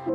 What's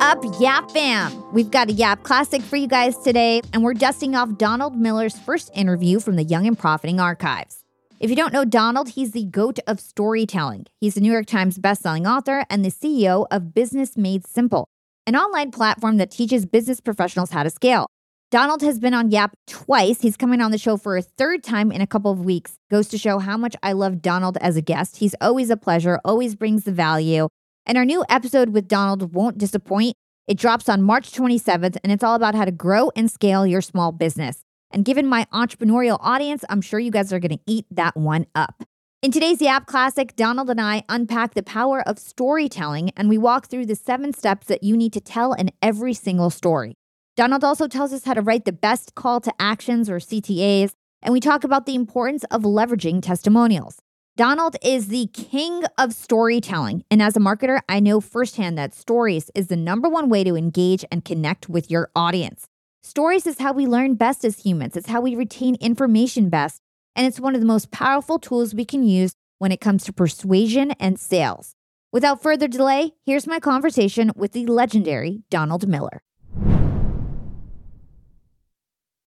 up, Yap fam? We've got a Yap classic for you guys today, and we're dusting off Donald Miller's first interview from the Young and Profiting archives. If you don't know Donald, he's the goat of storytelling. He's the New York Times bestselling author and the CEO of Business Made Simple, an online platform that teaches business professionals how to scale. Donald has been on Yap twice. He's coming on the show for a third time in a couple of weeks. Goes to show how much I love Donald as a guest. He's always a pleasure, always brings the value. And our new episode with Donald won't disappoint. It drops on March 27th, and it's all about how to grow and scale your small business. And given my entrepreneurial audience, I'm sure you guys are going to eat that one up. In today's Yap Classic, Donald and I unpack the power of storytelling and we walk through the seven steps that you need to tell in every single story. Donald also tells us how to write the best call to actions or CTAs, and we talk about the importance of leveraging testimonials. Donald is the king of storytelling. And as a marketer, I know firsthand that stories is the number one way to engage and connect with your audience. Stories is how we learn best as humans, it's how we retain information best. And it's one of the most powerful tools we can use when it comes to persuasion and sales. Without further delay, here's my conversation with the legendary Donald Miller.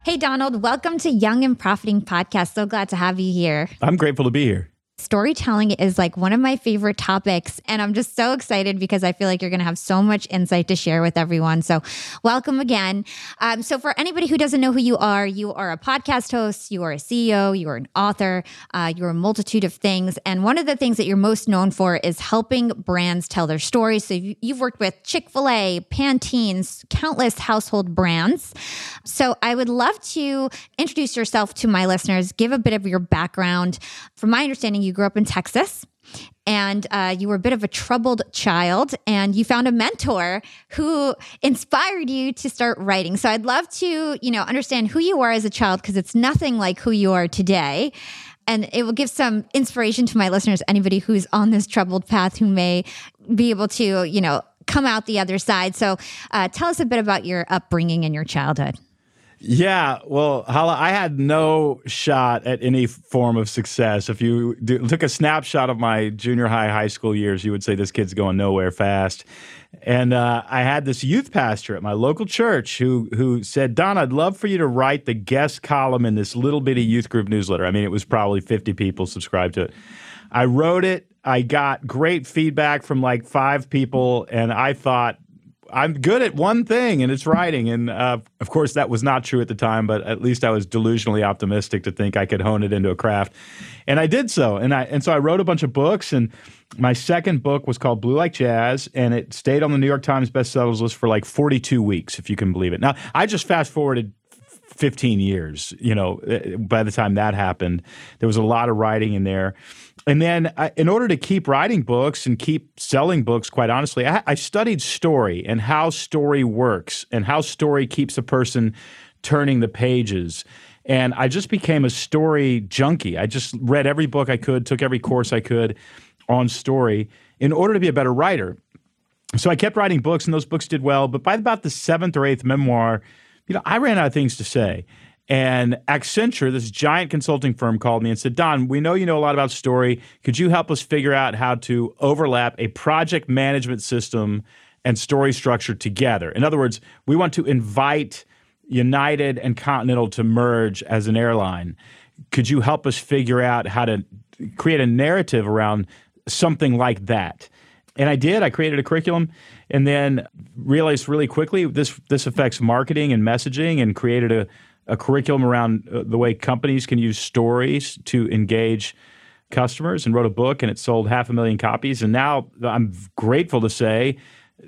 Hey, Donald, welcome to Young and Profiting Podcast. So glad to have you here. I'm grateful to be here. Storytelling is like one of my favorite topics. And I'm just so excited because I feel like you're going to have so much insight to share with everyone. So, welcome again. Um, so, for anybody who doesn't know who you are, you are a podcast host, you are a CEO, you are an author, uh, you're a multitude of things. And one of the things that you're most known for is helping brands tell their stories. So, you've worked with Chick fil A, Pantene's, countless household brands. So, I would love to introduce yourself to my listeners, give a bit of your background. From my understanding, you grew up in Texas and uh, you were a bit of a troubled child and you found a mentor who inspired you to start writing. So i'd love to you know understand who you are as a child because it's nothing like who you are today. And it will give some inspiration to my listeners anybody who's on this troubled path who may be able to you know come out the other side. So uh, tell us a bit about your upbringing and your childhood yeah, well, Hala, I had no shot at any form of success. If you do, took a snapshot of my junior high, high school years, you would say this kid's going nowhere fast. And uh, I had this youth pastor at my local church who who said, "Don, I'd love for you to write the guest column in this little bitty youth group newsletter." I mean, it was probably fifty people subscribed to it. I wrote it. I got great feedback from like five people, and I thought I'm good at one thing, and it's writing. And uh, of course, that was not true at the time, but at least I was delusionally optimistic to think I could hone it into a craft, and I did so. And I and so I wrote a bunch of books, and my second book was called Blue Like Jazz, and it stayed on the New York Times bestsellers list for like 42 weeks, if you can believe it. Now, I just fast forwarded 15 years. You know, eh, by the time that happened, there was a lot of writing in there. And then, I, in order to keep writing books and keep selling books, quite honestly, I, I studied story and how story works and how story keeps a person turning the pages. And I just became a story junkie. I just read every book I could, took every course I could on story in order to be a better writer. So I kept writing books, and those books did well. But by about the seventh or eighth memoir, you know, I ran out of things to say. And Accenture, this giant consulting firm, called me and said, Don, we know you know a lot about story. Could you help us figure out how to overlap a project management system and story structure together? In other words, we want to invite United and Continental to merge as an airline. Could you help us figure out how to create a narrative around something like that? And I did. I created a curriculum and then realized really quickly this this affects marketing and messaging and created a a curriculum around uh, the way companies can use stories to engage customers and wrote a book and it sold half a million copies. And now I'm grateful to say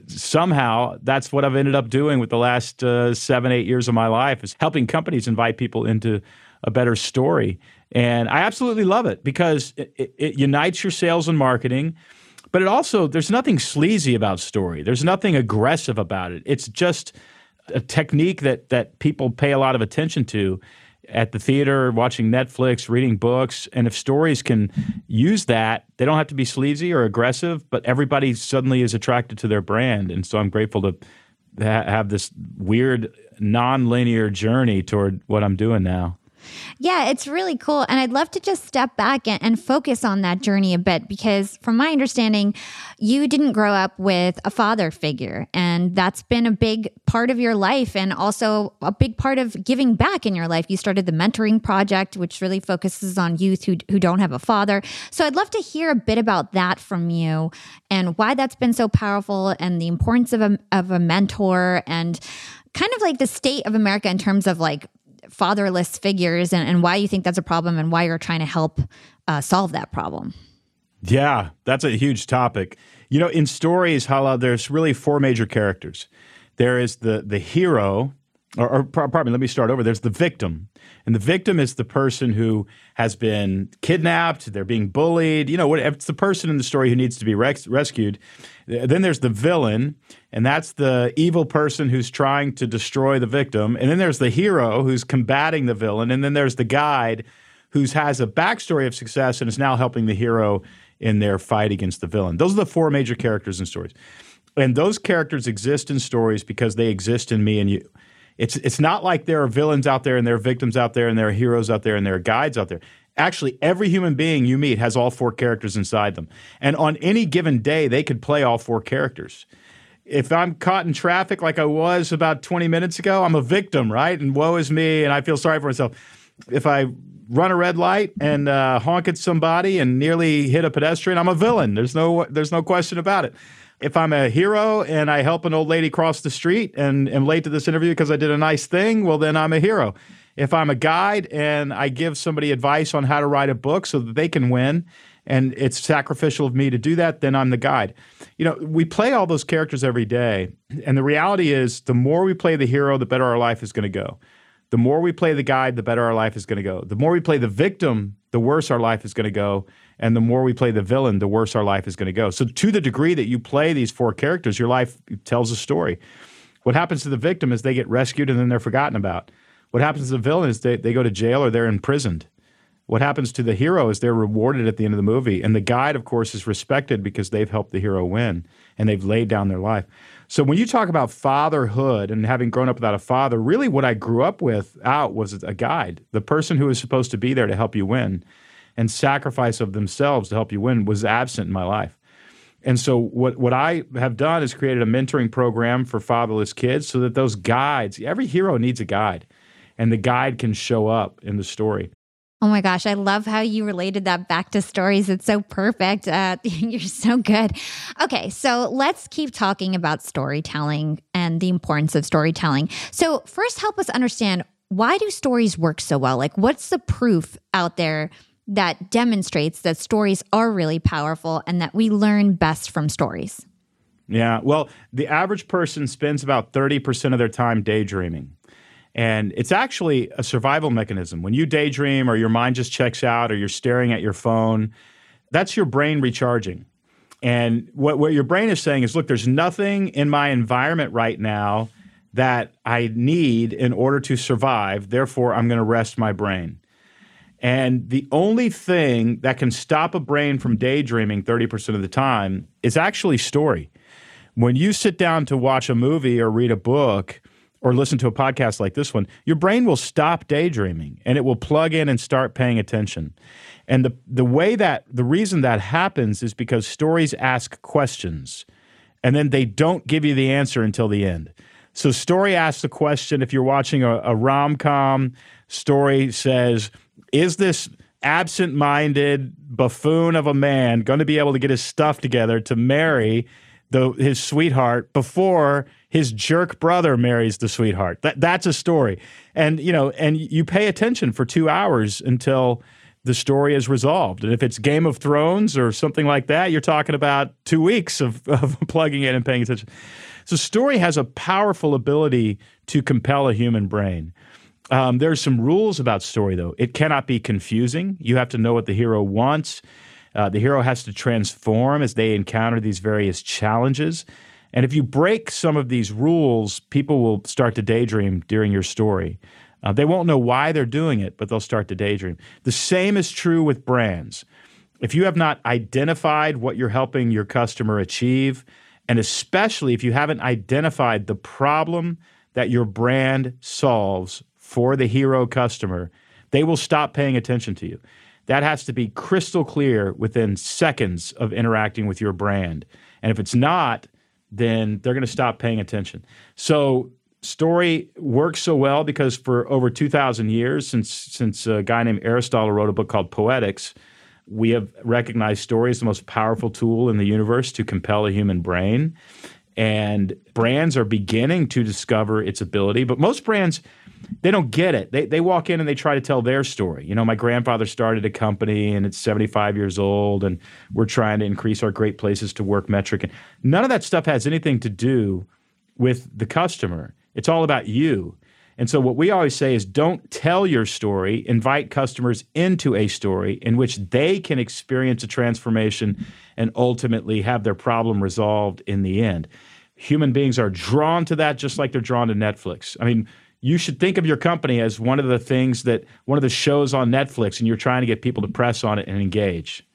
somehow that's what I've ended up doing with the last uh, seven, eight years of my life is helping companies invite people into a better story. And I absolutely love it because it, it, it unites your sales and marketing. But it also, there's nothing sleazy about story. There's nothing aggressive about it. It's just a technique that that people pay a lot of attention to at the theater, watching Netflix, reading books, and if stories can use that, they don't have to be sleazy or aggressive, but everybody suddenly is attracted to their brand, and so I'm grateful to ha- have this weird non-linear journey toward what I'm doing now. Yeah, it's really cool. And I'd love to just step back and, and, focus on that journey a bit because, from my understanding, you didn't grow up with a father figure. And that's been a big part of your life and also a big part of giving back in your life. You started the Mentoring Project, which really focuses on youth who, who don't have a father. So I'd love to hear a bit about that from you and why that's been so powerful and the importance of a, of a mentor and kind of like the state of America in terms of like fatherless figures and, and why you think that's a problem and why you're trying to help uh, solve that problem. Yeah, that's a huge topic. You know, in stories, Hala, there's really four major characters. There is the the hero, or, or pardon me, let me start over. There's the victim, and the victim is the person who has been kidnapped. They're being bullied. You know, it's the person in the story who needs to be res- rescued. Then there's the villain, and that's the evil person who's trying to destroy the victim. And then there's the hero who's combating the villain. And then there's the guide who has a backstory of success and is now helping the hero in their fight against the villain. Those are the four major characters in stories. And those characters exist in stories because they exist in me and you. It's it's not like there are villains out there and there are victims out there and there are heroes out there and there are guides out there. Actually, every human being you meet has all four characters inside them. And on any given day, they could play all four characters. If I'm caught in traffic like I was about 20 minutes ago, I'm a victim, right? And woe is me, and I feel sorry for myself. If I run a red light and uh, honk at somebody and nearly hit a pedestrian, I'm a villain. There's no there's no question about it. If I'm a hero and I help an old lady cross the street and am late to this interview because I did a nice thing, well then I'm a hero if I'm a guide and I give somebody advice on how to write a book so that they can win, and it's sacrificial of me to do that, then I'm the guide. You know, we play all those characters every day. And the reality is, the more we play the hero, the better our life is going to go. The more we play the guide, the better our life is going to go. The more we play the victim, the worse our life is going to go. And the more we play the villain, the worse our life is going to go. So, to the degree that you play these four characters, your life tells a story. What happens to the victim is they get rescued and then they're forgotten about. What happens to the villain is they, they go to jail or they're imprisoned. What happens to the hero is they're rewarded at the end of the movie. And the guide, of course, is respected because they've helped the hero win and they've laid down their life. So when you talk about fatherhood and having grown up without a father, really what I grew up with out was a guide. The person who was supposed to be there to help you win and sacrifice of themselves to help you win was absent in my life. And so what what I have done is created a mentoring program for fatherless kids so that those guides, every hero needs a guide and the guide can show up in the story. Oh my gosh, I love how you related that back to stories. It's so perfect. Uh, you're so good. Okay, so let's keep talking about storytelling and the importance of storytelling. So, first, help us understand why do stories work so well? Like, what's the proof out there that demonstrates that stories are really powerful and that we learn best from stories? Yeah, well, the average person spends about 30% of their time daydreaming. And it's actually a survival mechanism. When you daydream or your mind just checks out or you're staring at your phone, that's your brain recharging. And what, what your brain is saying is look, there's nothing in my environment right now that I need in order to survive. Therefore, I'm going to rest my brain. And the only thing that can stop a brain from daydreaming 30% of the time is actually story. When you sit down to watch a movie or read a book, or listen to a podcast like this one, your brain will stop daydreaming and it will plug in and start paying attention. And the, the way that, the reason that happens is because stories ask questions and then they don't give you the answer until the end. So, story asks the question if you're watching a, a rom com, story says, Is this absent minded buffoon of a man going to be able to get his stuff together to marry the, his sweetheart before his jerk brother marries the sweetheart. That that's a story. And you know, and you pay attention for 2 hours until the story is resolved. And if it's Game of Thrones or something like that, you're talking about 2 weeks of, of plugging in and paying attention. So story has a powerful ability to compel a human brain. Um, there's some rules about story, though. It cannot be confusing. You have to know what the hero wants. Uh, the hero has to transform as they encounter these various challenges. And if you break some of these rules, people will start to daydream during your story. Uh, they won't know why they're doing it, but they'll start to daydream. The same is true with brands. If you have not identified what you're helping your customer achieve, and especially if you haven't identified the problem that your brand solves for the hero customer, they will stop paying attention to you. That has to be crystal clear within seconds of interacting with your brand. And if it's not, then they're going to stop paying attention. So story works so well because for over 2000 years since since a guy named Aristotle wrote a book called Poetics, we have recognized story as the most powerful tool in the universe to compel a human brain. And brands are beginning to discover its ability, but most brands they don't get it. They they walk in and they try to tell their story. You know, my grandfather started a company and it's 75 years old and we're trying to increase our great places to work metric and none of that stuff has anything to do with the customer. It's all about you. And so, what we always say is don't tell your story, invite customers into a story in which they can experience a transformation and ultimately have their problem resolved in the end. Human beings are drawn to that just like they're drawn to Netflix. I mean, you should think of your company as one of the things that one of the shows on Netflix, and you're trying to get people to press on it and engage.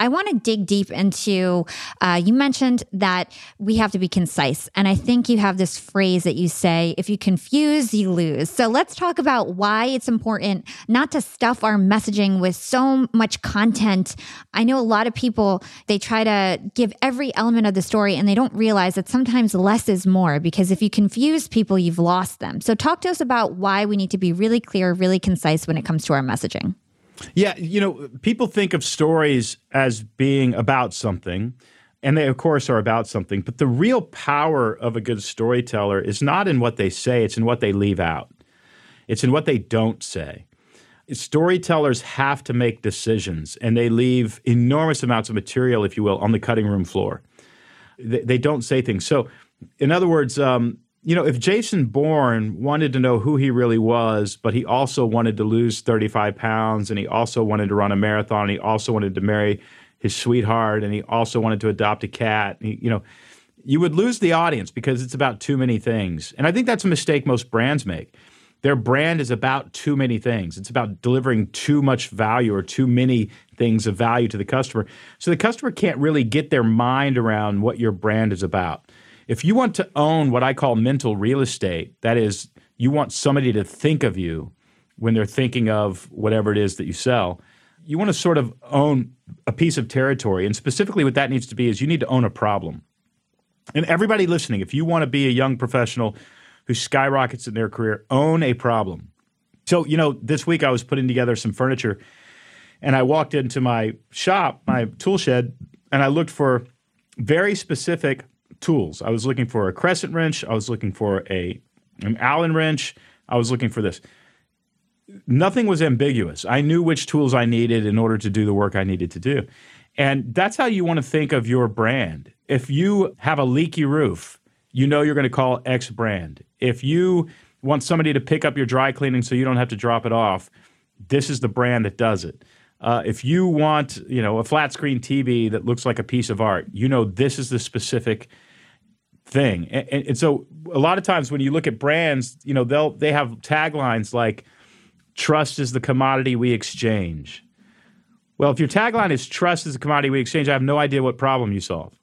I want to dig deep into. Uh, you mentioned that we have to be concise, and I think you have this phrase that you say: "If you confuse, you lose." So let's talk about why it's important not to stuff our messaging with so much content. I know a lot of people they try to give every element of the story, and they don't realize that sometimes less is more. Because if you confuse people, you've lost them. So talk to us about why we need to be really clear, really concise when it comes to our messaging. Yeah, you know, people think of stories as being about something, and they, of course, are about something. But the real power of a good storyteller is not in what they say, it's in what they leave out, it's in what they don't say. Storytellers have to make decisions, and they leave enormous amounts of material, if you will, on the cutting room floor. They, they don't say things. So, in other words, um, you know, if Jason Bourne wanted to know who he really was, but he also wanted to lose 35 pounds and he also wanted to run a marathon, and he also wanted to marry his sweetheart, and he also wanted to adopt a cat, he, you know, you would lose the audience because it's about too many things. And I think that's a mistake most brands make. Their brand is about too many things. It's about delivering too much value or too many things of value to the customer. So the customer can't really get their mind around what your brand is about. If you want to own what I call mental real estate, that is, you want somebody to think of you when they're thinking of whatever it is that you sell, you want to sort of own a piece of territory. And specifically, what that needs to be is you need to own a problem. And everybody listening, if you want to be a young professional who skyrockets in their career, own a problem. So, you know, this week I was putting together some furniture and I walked into my shop, my tool shed, and I looked for very specific tools. I was looking for a crescent wrench. I was looking for a an Allen wrench. I was looking for this. Nothing was ambiguous. I knew which tools I needed in order to do the work I needed to do. And that's how you want to think of your brand. If you have a leaky roof, you know you're going to call X brand. If you want somebody to pick up your dry cleaning so you don't have to drop it off, this is the brand that does it. Uh, if you want, you know, a flat screen TV that looks like a piece of art, you know this is the specific thing. And, and, so a lot of times when you look at brands, you know, they'll they have taglines like trust is the commodity we exchange. Well, if your tagline is trust is the commodity we exchange, I have no idea what problem you solve.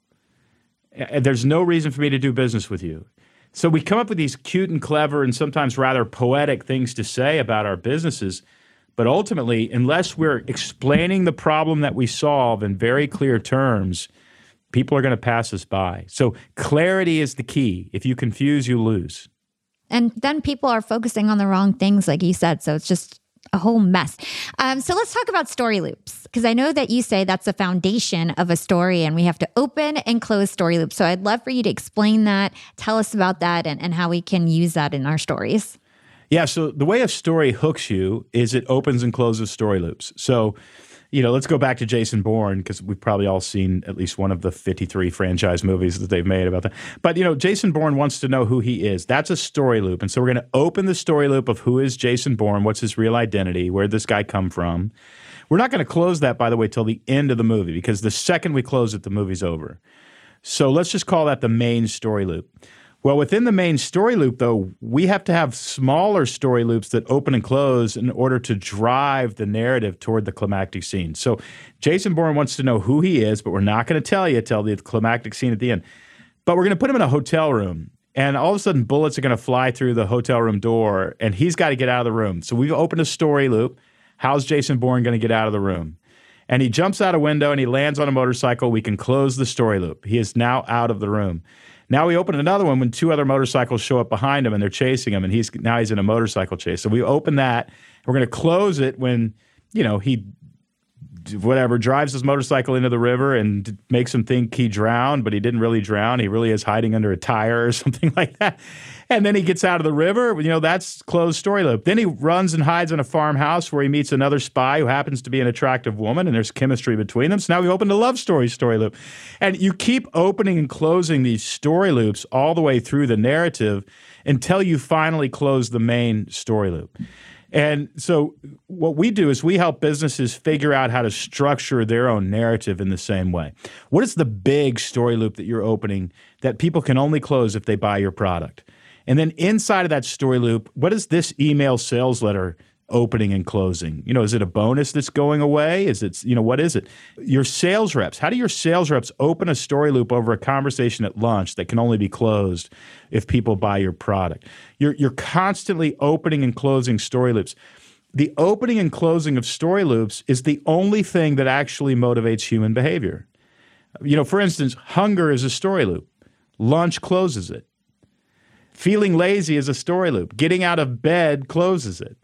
And there's no reason for me to do business with you. So we come up with these cute and clever and sometimes rather poetic things to say about our businesses. But ultimately, unless we're explaining the problem that we solve in very clear terms, people are going to pass us by. So clarity is the key. If you confuse, you lose. And then people are focusing on the wrong things, like you said. So it's just a whole mess. Um, so let's talk about story loops because I know that you say that's the foundation of a story and we have to open and close story loops. So I'd love for you to explain that, tell us about that, and, and how we can use that in our stories. Yeah. So the way a story hooks you is it opens and closes story loops. So you know, let's go back to Jason Bourne because we've probably all seen at least one of the 53 franchise movies that they've made about that. But, you know, Jason Bourne wants to know who he is. That's a story loop. And so we're going to open the story loop of who is Jason Bourne, what's his real identity, where did this guy come from. We're not going to close that, by the way, till the end of the movie because the second we close it, the movie's over. So let's just call that the main story loop. Well, within the main story loop, though, we have to have smaller story loops that open and close in order to drive the narrative toward the climactic scene. So Jason Bourne wants to know who he is, but we're not going to tell you till the climactic scene at the end. But we're going to put him in a hotel room. and all of a sudden bullets are going to fly through the hotel room door and he's got to get out of the room. So we've opened a story loop. How's Jason Bourne going to get out of the room? And he jumps out a window and he lands on a motorcycle. We can close the story loop. He is now out of the room. Now we open another one when two other motorcycles show up behind him and they're chasing him, and he's now he's in a motorcycle chase. So we open that. We're going to close it when you know he whatever drives his motorcycle into the river and makes him think he drowned, but he didn't really drown. He really is hiding under a tire or something like that. And then he gets out of the river. You know, that's closed story loop. Then he runs and hides in a farmhouse where he meets another spy who happens to be an attractive woman, and there's chemistry between them. So now we open the love story story loop. And you keep opening and closing these story loops all the way through the narrative until you finally close the main story loop. And so, what we do is we help businesses figure out how to structure their own narrative in the same way. What is the big story loop that you're opening that people can only close if they buy your product? And then inside of that story loop, what is this email sales letter opening and closing? You know, is it a bonus that's going away? Is it, you know, what is it? Your sales reps, how do your sales reps open a story loop over a conversation at lunch that can only be closed if people buy your product? You're, you're constantly opening and closing story loops. The opening and closing of story loops is the only thing that actually motivates human behavior. You know, for instance, hunger is a story loop. Lunch closes it. Feeling lazy is a story loop. Getting out of bed closes it.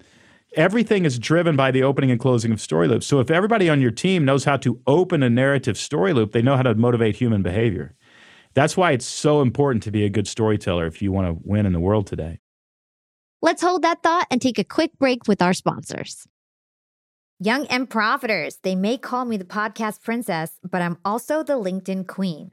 Everything is driven by the opening and closing of story loops. So if everybody on your team knows how to open a narrative story loop, they know how to motivate human behavior. That's why it's so important to be a good storyteller if you want to win in the world today. Let's hold that thought and take a quick break with our sponsors. Young and profiters, they may call me the podcast princess, but I'm also the LinkedIn queen.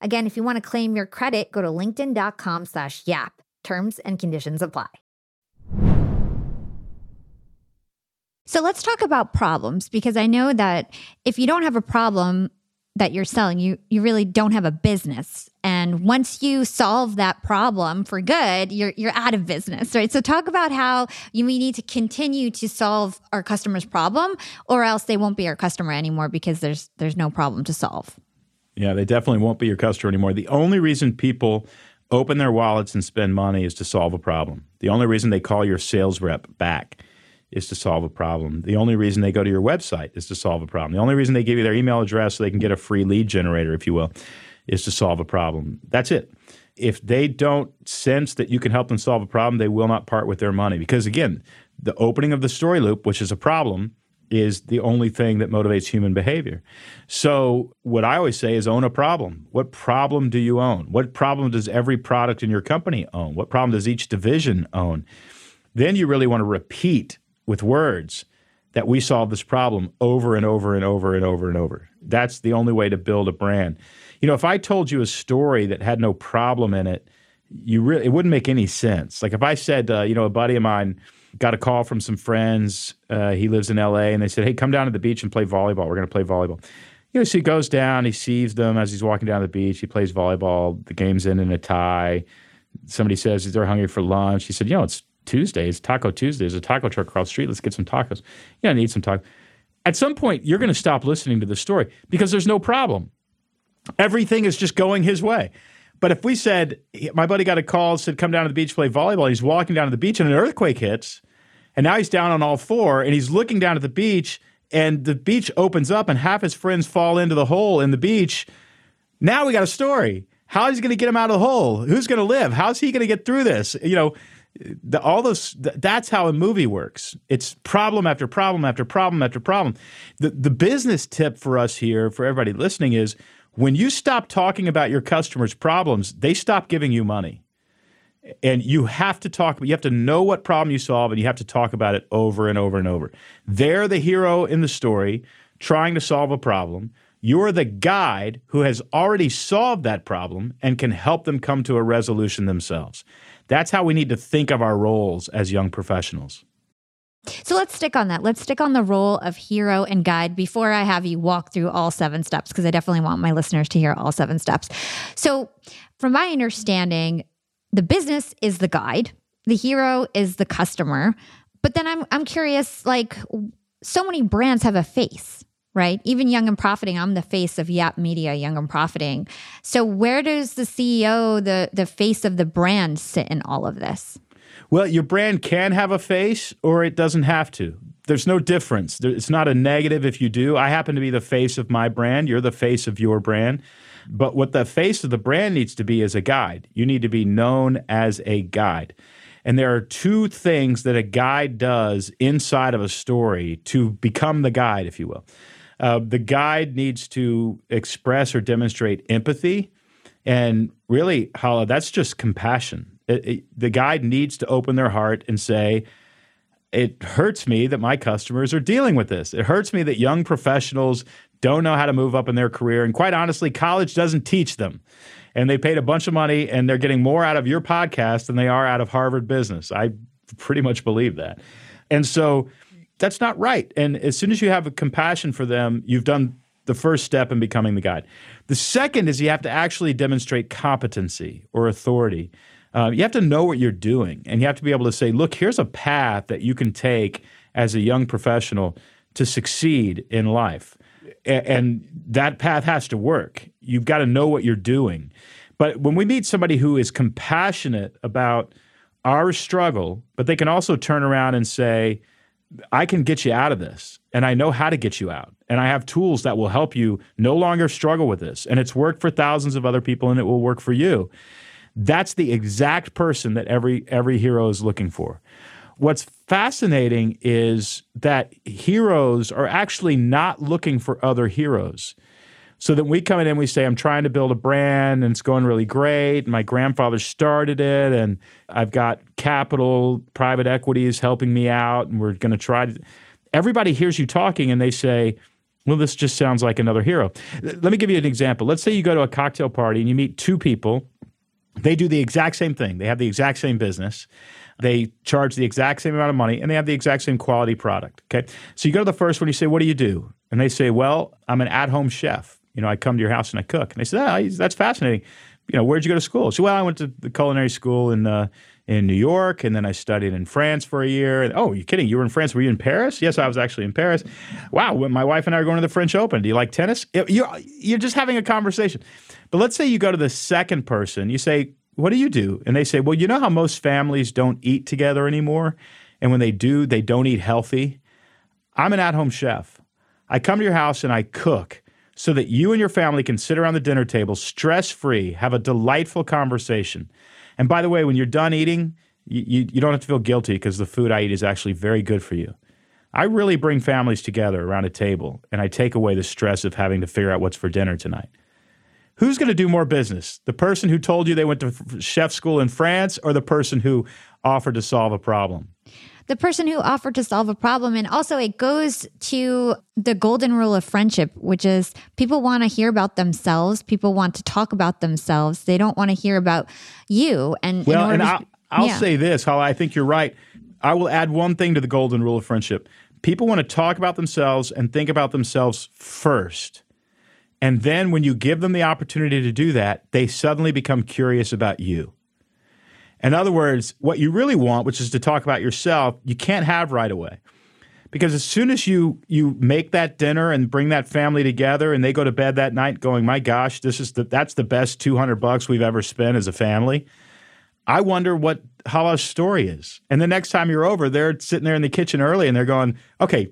Again, if you want to claim your credit, go to linkedin.com slash yap. Terms and conditions apply. So let's talk about problems because I know that if you don't have a problem that you're selling, you you really don't have a business. And once you solve that problem for good, you're you're out of business, right? So talk about how you we need to continue to solve our customer's problem or else they won't be our customer anymore because there's there's no problem to solve. Yeah, they definitely won't be your customer anymore. The only reason people open their wallets and spend money is to solve a problem. The only reason they call your sales rep back is to solve a problem. The only reason they go to your website is to solve a problem. The only reason they give you their email address so they can get a free lead generator, if you will, is to solve a problem. That's it. If they don't sense that you can help them solve a problem, they will not part with their money. Because again, the opening of the story loop, which is a problem, is the only thing that motivates human behavior. So, what I always say is own a problem. What problem do you own? What problem does every product in your company own? What problem does each division own? Then you really want to repeat with words that we solve this problem over and over and over and over and over. That's the only way to build a brand. You know, if I told you a story that had no problem in it, you really it wouldn't make any sense. Like if I said, uh, you know, a buddy of mine got a call from some friends. Uh, he lives in LA, and they said, "Hey, come down to the beach and play volleyball. We're going to play volleyball." You know, so he goes down, he sees them as he's walking down the beach. He plays volleyball. The game's in in a tie. Somebody says they're hungry for lunch. He said, "You know, it's Tuesday. It's Taco Tuesday. There's a taco truck across the street. Let's get some tacos. Yeah, I need some tacos. At some point, you're going to stop listening to the story because there's no problem. Everything is just going his way. But if we said, my buddy got a call, said, come down to the beach, play volleyball. He's walking down to the beach and an earthquake hits. And now he's down on all four and he's looking down at the beach and the beach opens up and half his friends fall into the hole in the beach. Now we got a story. How is he going to get him out of the hole? Who's going to live? How's he going to get through this? You know, the, all those that's how a movie works it's problem after problem after problem after problem the, the business tip for us here for everybody listening is when you stop talking about your customers problems they stop giving you money. And you have to talk you have to know what problem you solve and you have to talk about it over and over and over. They're the hero in the story trying to solve a problem. You're the guide who has already solved that problem and can help them come to a resolution themselves. That's how we need to think of our roles as young professionals. So let's stick on that. Let's stick on the role of hero and guide before I have you walk through all seven steps, because I definitely want my listeners to hear all seven steps. So, from my understanding, the business is the guide, the hero is the customer. But then I'm I'm curious, like so many brands have a face right? Even Young and Profiting, I'm the face of Yap Media, Young and Profiting. So where does the CEO, the the face of the brand, sit in all of this? Well, your brand can have a face, or it doesn't have to. There's no difference. It's not a negative if you do. I happen to be the face of my brand. You're the face of your brand. But what the face of the brand needs to be is a guide. You need to be known as a guide. And there are two things that a guide does inside of a story to become the guide, if you will. Uh, the guide needs to express or demonstrate empathy. And really, Hala, that's just compassion. It, it, the guide needs to open their heart and say, it hurts me that my customers are dealing with this. It hurts me that young professionals don't know how to move up in their career. And quite honestly, college doesn't teach them. And they paid a bunch of money and they're getting more out of your podcast than they are out of Harvard business. I pretty much believe that. And so that's not right. And as soon as you have a compassion for them, you've done the first step in becoming the guide. The second is you have to actually demonstrate competency or authority. Uh, you have to know what you're doing, and you have to be able to say, look, here's a path that you can take as a young professional to succeed in life. A- and that path has to work. You've got to know what you're doing. But when we meet somebody who is compassionate about our struggle, but they can also turn around and say, I can get you out of this and I know how to get you out. And I have tools that will help you no longer struggle with this. And it's worked for thousands of other people and it will work for you. That's the exact person that every every hero is looking for. What's fascinating is that heroes are actually not looking for other heroes. So that we come in and we say, I'm trying to build a brand and it's going really great. My grandfather started it and I've got capital, private equity is helping me out and we're going to try to. Everybody hears you talking and they say, well, this just sounds like another hero. Let me give you an example. Let's say you go to a cocktail party and you meet two people. They do the exact same thing, they have the exact same business. They charge the exact same amount of money and they have the exact same quality product. Okay. So you go to the first one, you say, What do you do? And they say, Well, I'm an at home chef you know, I come to your house and I cook. And they said, oh, that's fascinating. You know, where'd you go to school? So, well, I went to the culinary school in uh, in New York, and then I studied in France for a year. And, oh, you're kidding? You were in France? Were you in Paris? Yes, I was actually in Paris. Wow, my wife and I are going to the French Open. Do you like tennis? You're, you're just having a conversation. But let's say you go to the second person. You say, what do you do? And they say, well, you know how most families don't eat together anymore? And when they do, they don't eat healthy. I'm an at home chef. I come to your house and I cook so that you and your family can sit around the dinner table stress free, have a delightful conversation. And by the way, when you're done eating, you, you, you don't have to feel guilty because the food I eat is actually very good for you. I really bring families together around a table and I take away the stress of having to figure out what's for dinner tonight. Who's going to do more business? The person who told you they went to chef school in France or the person who offered to solve a problem? the person who offered to solve a problem. And also, it goes to the golden rule of friendship, which is people want to hear about themselves. People want to talk about themselves. They don't want to hear about you. And well, and I'll, I'll yeah. say this, how I think you're right. I will add one thing to the golden rule of friendship. People want to talk about themselves and think about themselves first. And then when you give them the opportunity to do that, they suddenly become curious about you. In other words, what you really want, which is to talk about yourself, you can't have right away. Because as soon as you you make that dinner and bring that family together and they go to bed that night going, "My gosh, this is the that's the best 200 bucks we've ever spent as a family." I wonder what Hala's story is. And the next time you're over, they're sitting there in the kitchen early and they're going, "Okay,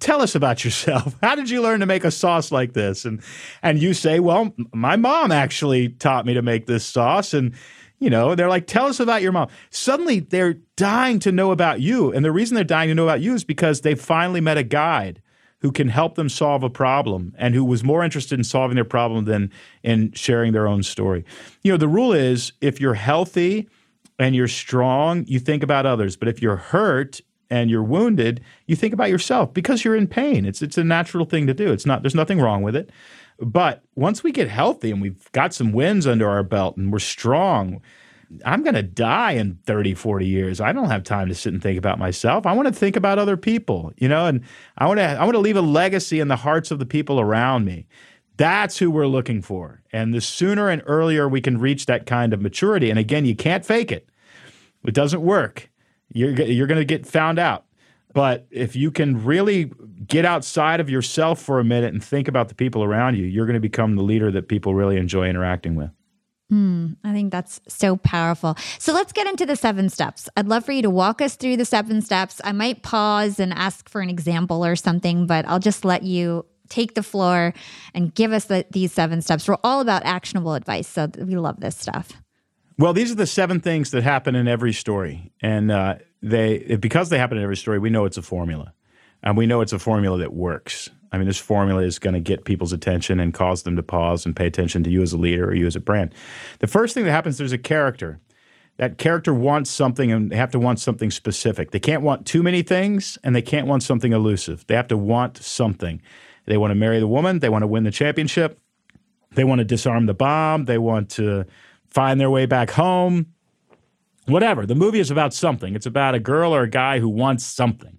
tell us about yourself. How did you learn to make a sauce like this?" And and you say, "Well, my mom actually taught me to make this sauce." And you know, they're like, tell us about your mom. Suddenly they're dying to know about you. And the reason they're dying to know about you is because they finally met a guide who can help them solve a problem and who was more interested in solving their problem than in sharing their own story. You know, the rule is if you're healthy and you're strong, you think about others. But if you're hurt and you're wounded, you think about yourself because you're in pain. It's it's a natural thing to do. It's not there's nothing wrong with it. But once we get healthy and we've got some wins under our belt and we're strong, I'm going to die in 30, 40 years. I don't have time to sit and think about myself. I want to think about other people, you know, and I want to I want to leave a legacy in the hearts of the people around me. That's who we're looking for. And the sooner and earlier we can reach that kind of maturity, and again, you can't fake it. It doesn't work. You're you're going to get found out. But if you can really get outside of yourself for a minute and think about the people around you, you're going to become the leader that people really enjoy interacting with. Mm, I think that's so powerful. So let's get into the seven steps. I'd love for you to walk us through the seven steps. I might pause and ask for an example or something, but I'll just let you take the floor and give us the, these seven steps. We're all about actionable advice, so we love this stuff. Well, these are the seven things that happen in every story, and uh, they because they happen in every story, we know it's a formula, and we know it's a formula that works. I mean, this formula is going to get people's attention and cause them to pause and pay attention to you as a leader or you as a brand. The first thing that happens, there's a character. That character wants something and they have to want something specific. They can't want too many things and they can't want something elusive. They have to want something. They want to marry the woman, they want to win the championship, they want to disarm the bomb, they want to find their way back home. Whatever. The movie is about something. It's about a girl or a guy who wants something.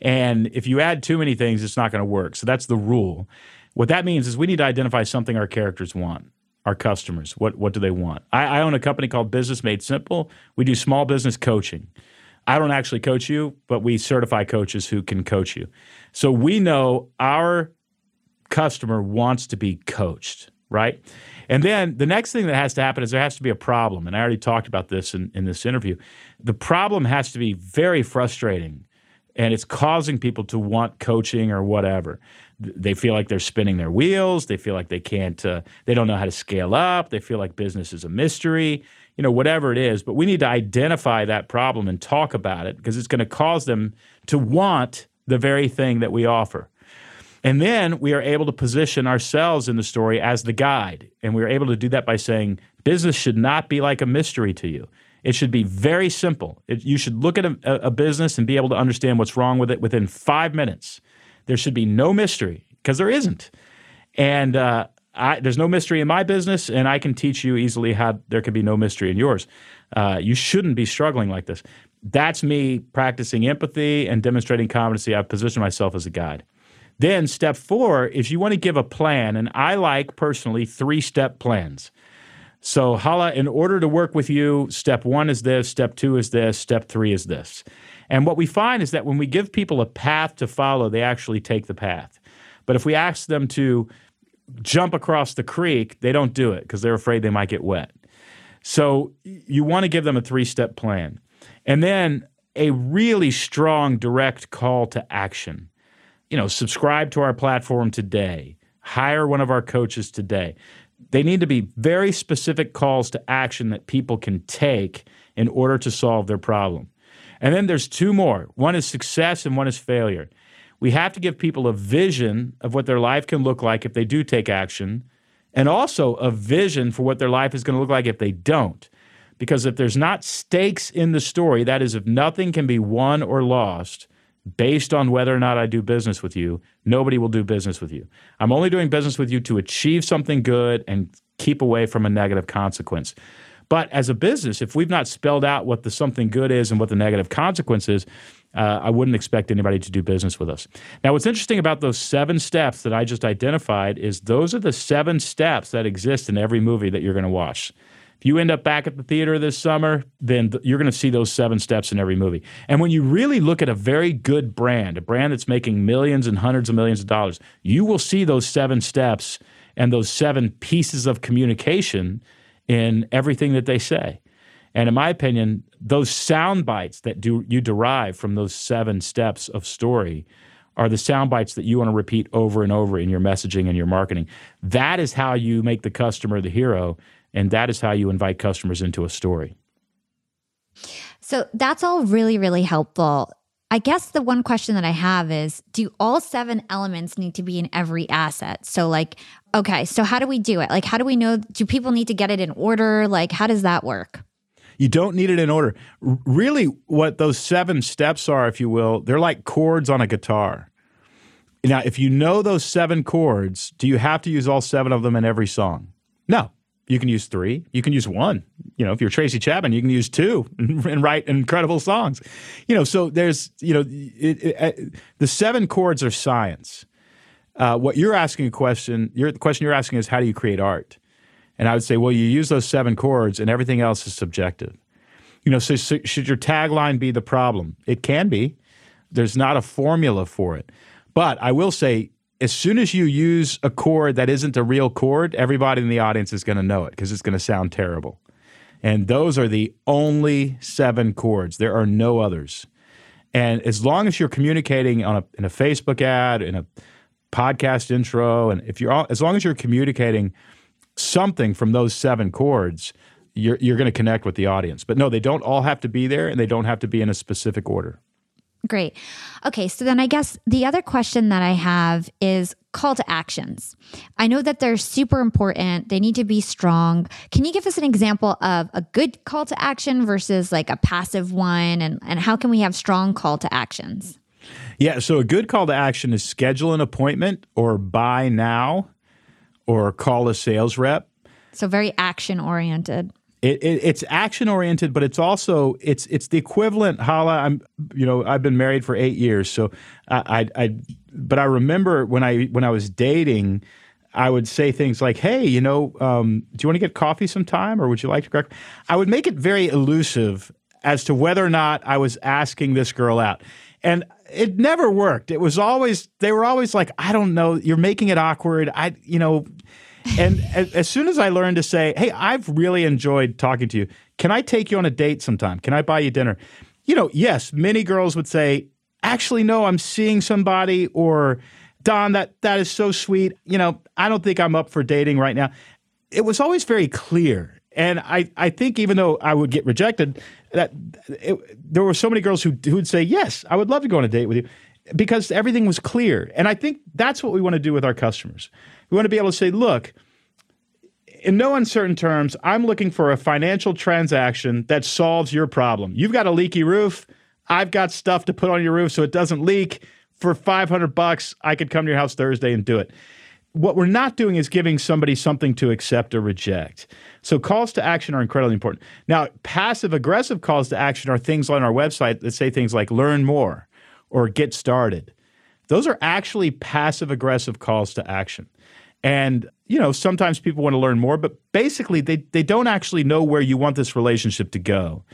And if you add too many things, it's not going to work. So that's the rule. What that means is we need to identify something our characters want, our customers. What, what do they want? I, I own a company called Business Made Simple. We do small business coaching. I don't actually coach you, but we certify coaches who can coach you. So we know our customer wants to be coached, right? And then the next thing that has to happen is there has to be a problem. And I already talked about this in, in this interview. The problem has to be very frustrating and it's causing people to want coaching or whatever. They feel like they're spinning their wheels. They feel like they can't, uh, they don't know how to scale up. They feel like business is a mystery, you know, whatever it is. But we need to identify that problem and talk about it because it's going to cause them to want the very thing that we offer. And then we are able to position ourselves in the story as the guide. And we are able to do that by saying business should not be like a mystery to you. It should be very simple. It, you should look at a, a, business and be able to understand what's wrong with it within five minutes. There should be no mystery because there isn't. And uh, I, there's no mystery in my business, and I can teach you easily how there can be no mystery in yours. Uh, you shouldn't be struggling like this. That's me practicing empathy and demonstrating competency. I've positioned myself as a guide. Then, step four is you want to give a plan, and I like personally three step plans. So, Hala, in order to work with you, step one is this, step two is this, step three is this. And what we find is that when we give people a path to follow, they actually take the path. But if we ask them to jump across the creek, they don't do it because they're afraid they might get wet. So, you want to give them a three step plan. And then a really strong direct call to action. You know, subscribe to our platform today, hire one of our coaches today they need to be very specific calls to action that people can take in order to solve their problem. And then there's two more one is success and one is failure. We have to give people a vision of what their life can look like if they do take action, and also a vision for what their life is going to look like if they don't. Because if there's not stakes in the story, that is, if nothing can be won or lost, based on whether or not I do business with you, nobody will do business with you. I'm only doing business with you to achieve something good and keep away from a negative consequence. But as a business, if we've not spelled out what the something good is and what the negative consequence is, uh, I wouldn't expect anybody to do business with us. Now, what's interesting about those seven steps that I just identified is those are the seven steps that exist in every movie that you're going to watch. If you end up back at the theater this summer, then th- you're going to see those seven steps in every movie. And when you really look at a very good brand, a brand that's making millions and hundreds of millions of dollars, you will see those seven steps and those seven pieces of communication in everything that they say. And in my opinion, those sound bites that do you derive from those seven steps of story are the sound bites that you want to repeat over and over in your messaging and your marketing. That is how you make the customer the hero, and that is how you invite customers into a story. So that's all really, really helpful. I guess the one question that I have is do all seven elements need to be in every asset? So, like, okay, so how do we do it? Like, how do we know? Do people need to get it in order? Like, how does that work? You don't need it in order. R- really, what those seven steps are, if you will, they're like chords on a guitar. Now, if you know those seven chords, do you have to use all seven of them in every song? No. You can use three. You can use one. You know, if you're Tracy Chapman, you can use two and, write incredible songs. You know, so there's, you know, it, it, it, the seven chords are science. Uh, what you're asking a question, the question you're asking is how do you create art? And I would say, well, you use those seven chords, and everything else is subjective. You know, so, so should your tagline be the problem? It can be. There's not a formula for it. But I will say, as soon as you use a chord that isn't a real chord, everybody in the audience is going to know it because it's going to sound terrible. And those are the only seven chords. There are no others. And as long as you're communicating on a, in a Facebook ad, in a podcast intro, and if you're all, as long as you're communicating something from those seven chords, you're you're going to connect with the audience. But no, they don't all have to be there, and they don't have to be in a specific order. Great. Okay, so then I guess the other question that I have is call to actions. I know that they're super important, they need to be strong. Can you give us an example of a good call to action versus like a passive one? And, and how can we have strong call to actions? Yeah, so a good call to action is schedule an appointment or buy now or call a sales rep. So very action oriented. It, it, it's action oriented, but it's also it's it's the equivalent. Hala, I'm you know I've been married for eight years, so I, I, I but I remember when I when I was dating, I would say things like, "Hey, you know, um, do you want to get coffee sometime, or would you like to?" Correct? I would make it very elusive as to whether or not I was asking this girl out, and it never worked. It was always they were always like, "I don't know, you're making it awkward." I, you know and as, soon as I learned to say, "Hey, I've really enjoyed talking to you. Can I take you on a date sometime? Can I buy you dinner?" You know, yes, many girls would say, "Actually, no, I'm seeing somebody," or "Don, that that is so sweet. You know, I don't think I'm up for dating right now." It was always very clear. And I, I think even though I would get rejected, that it, there were so many girls who would say, "Yes, I would love to go on a date with you." because everything was clear. And I think that's what we want to do with our customers. We want to be able to say, look, in no uncertain terms, I'm looking for a financial transaction that solves your problem. You've got a leaky roof. I've got stuff to put on your roof so it doesn't leak. For 500 bucks, I could come to your house Thursday and do it. What we're not doing is giving somebody something to accept or reject. So calls to action are incredibly important. Now, passive aggressive calls to action are things on our website that say things like learn more or get started. Those are actually passive aggressive calls to action. And, you know, sometimes people want to learn more, but basically they, they don't actually know where you want this relationship to go.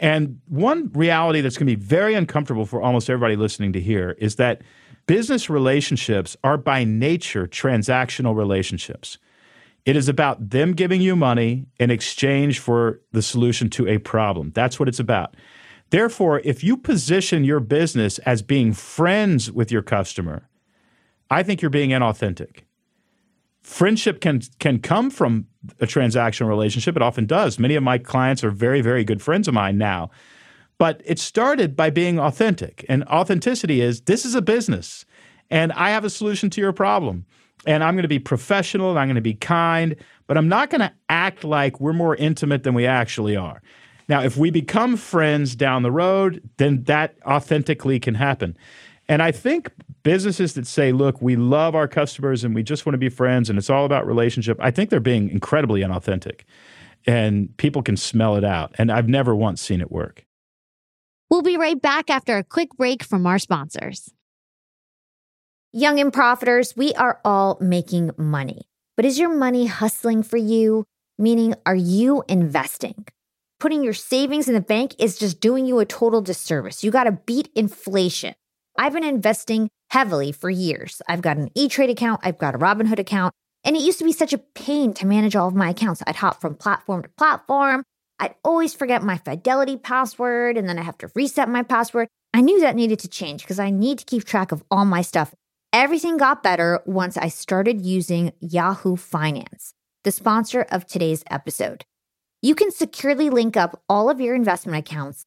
And one reality that's going to be very uncomfortable for almost everybody listening to hear is that business relationships are by nature transactional relationships. It is about them giving you money in exchange for the solution to a problem. That's what it's about. Therefore, if you position your business as being friends with your customer, I think you're being inauthentic. Friendship can can come from a transactional relationship. It often does. Many of my clients are very, very good friends of mine now. But it started by being authentic. And authenticity is this is a business and I have a solution to your problem. And I'm going to be professional and I'm going to be kind, but I'm not going to act like we're more intimate than we actually are. Now, if we become friends down the road, then that authentically can happen. And I think businesses that say, look, we love our customers and we just want to be friends and it's all about relationship, I think they're being incredibly unauthentic. And people can smell it out. And I've never once seen it work. We'll be right back after a quick break from our sponsors. Young and profiters, we are all making money. But is your money hustling for you? meaning are you investing? Putting your savings in the bank is just doing you a total disservice. You got to beat inflation. I've been investing heavily for years. I've got an E Trade account, I've got a Robinhood account, and it used to be such a pain to manage all of my accounts. I'd hop from platform to platform. I'd always forget my Fidelity password, and then I have to reset my password. I knew that needed to change because I need to keep track of all my stuff. Everything got better once I started using Yahoo Finance, the sponsor of today's episode. You can securely link up all of your investment accounts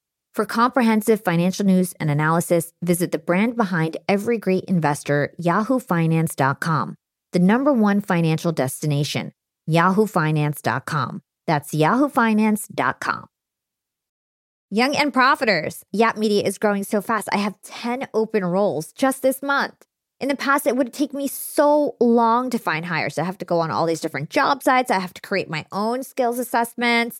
For comprehensive financial news and analysis, visit the brand behind every great investor, yahoofinance.com, the number one financial destination, yahoofinance.com. That's yahoofinance.com. Young and profiters. Yap Media is growing so fast. I have 10 open roles just this month. In the past, it would take me so long to find hires. I have to go on all these different job sites. I have to create my own skills assessments.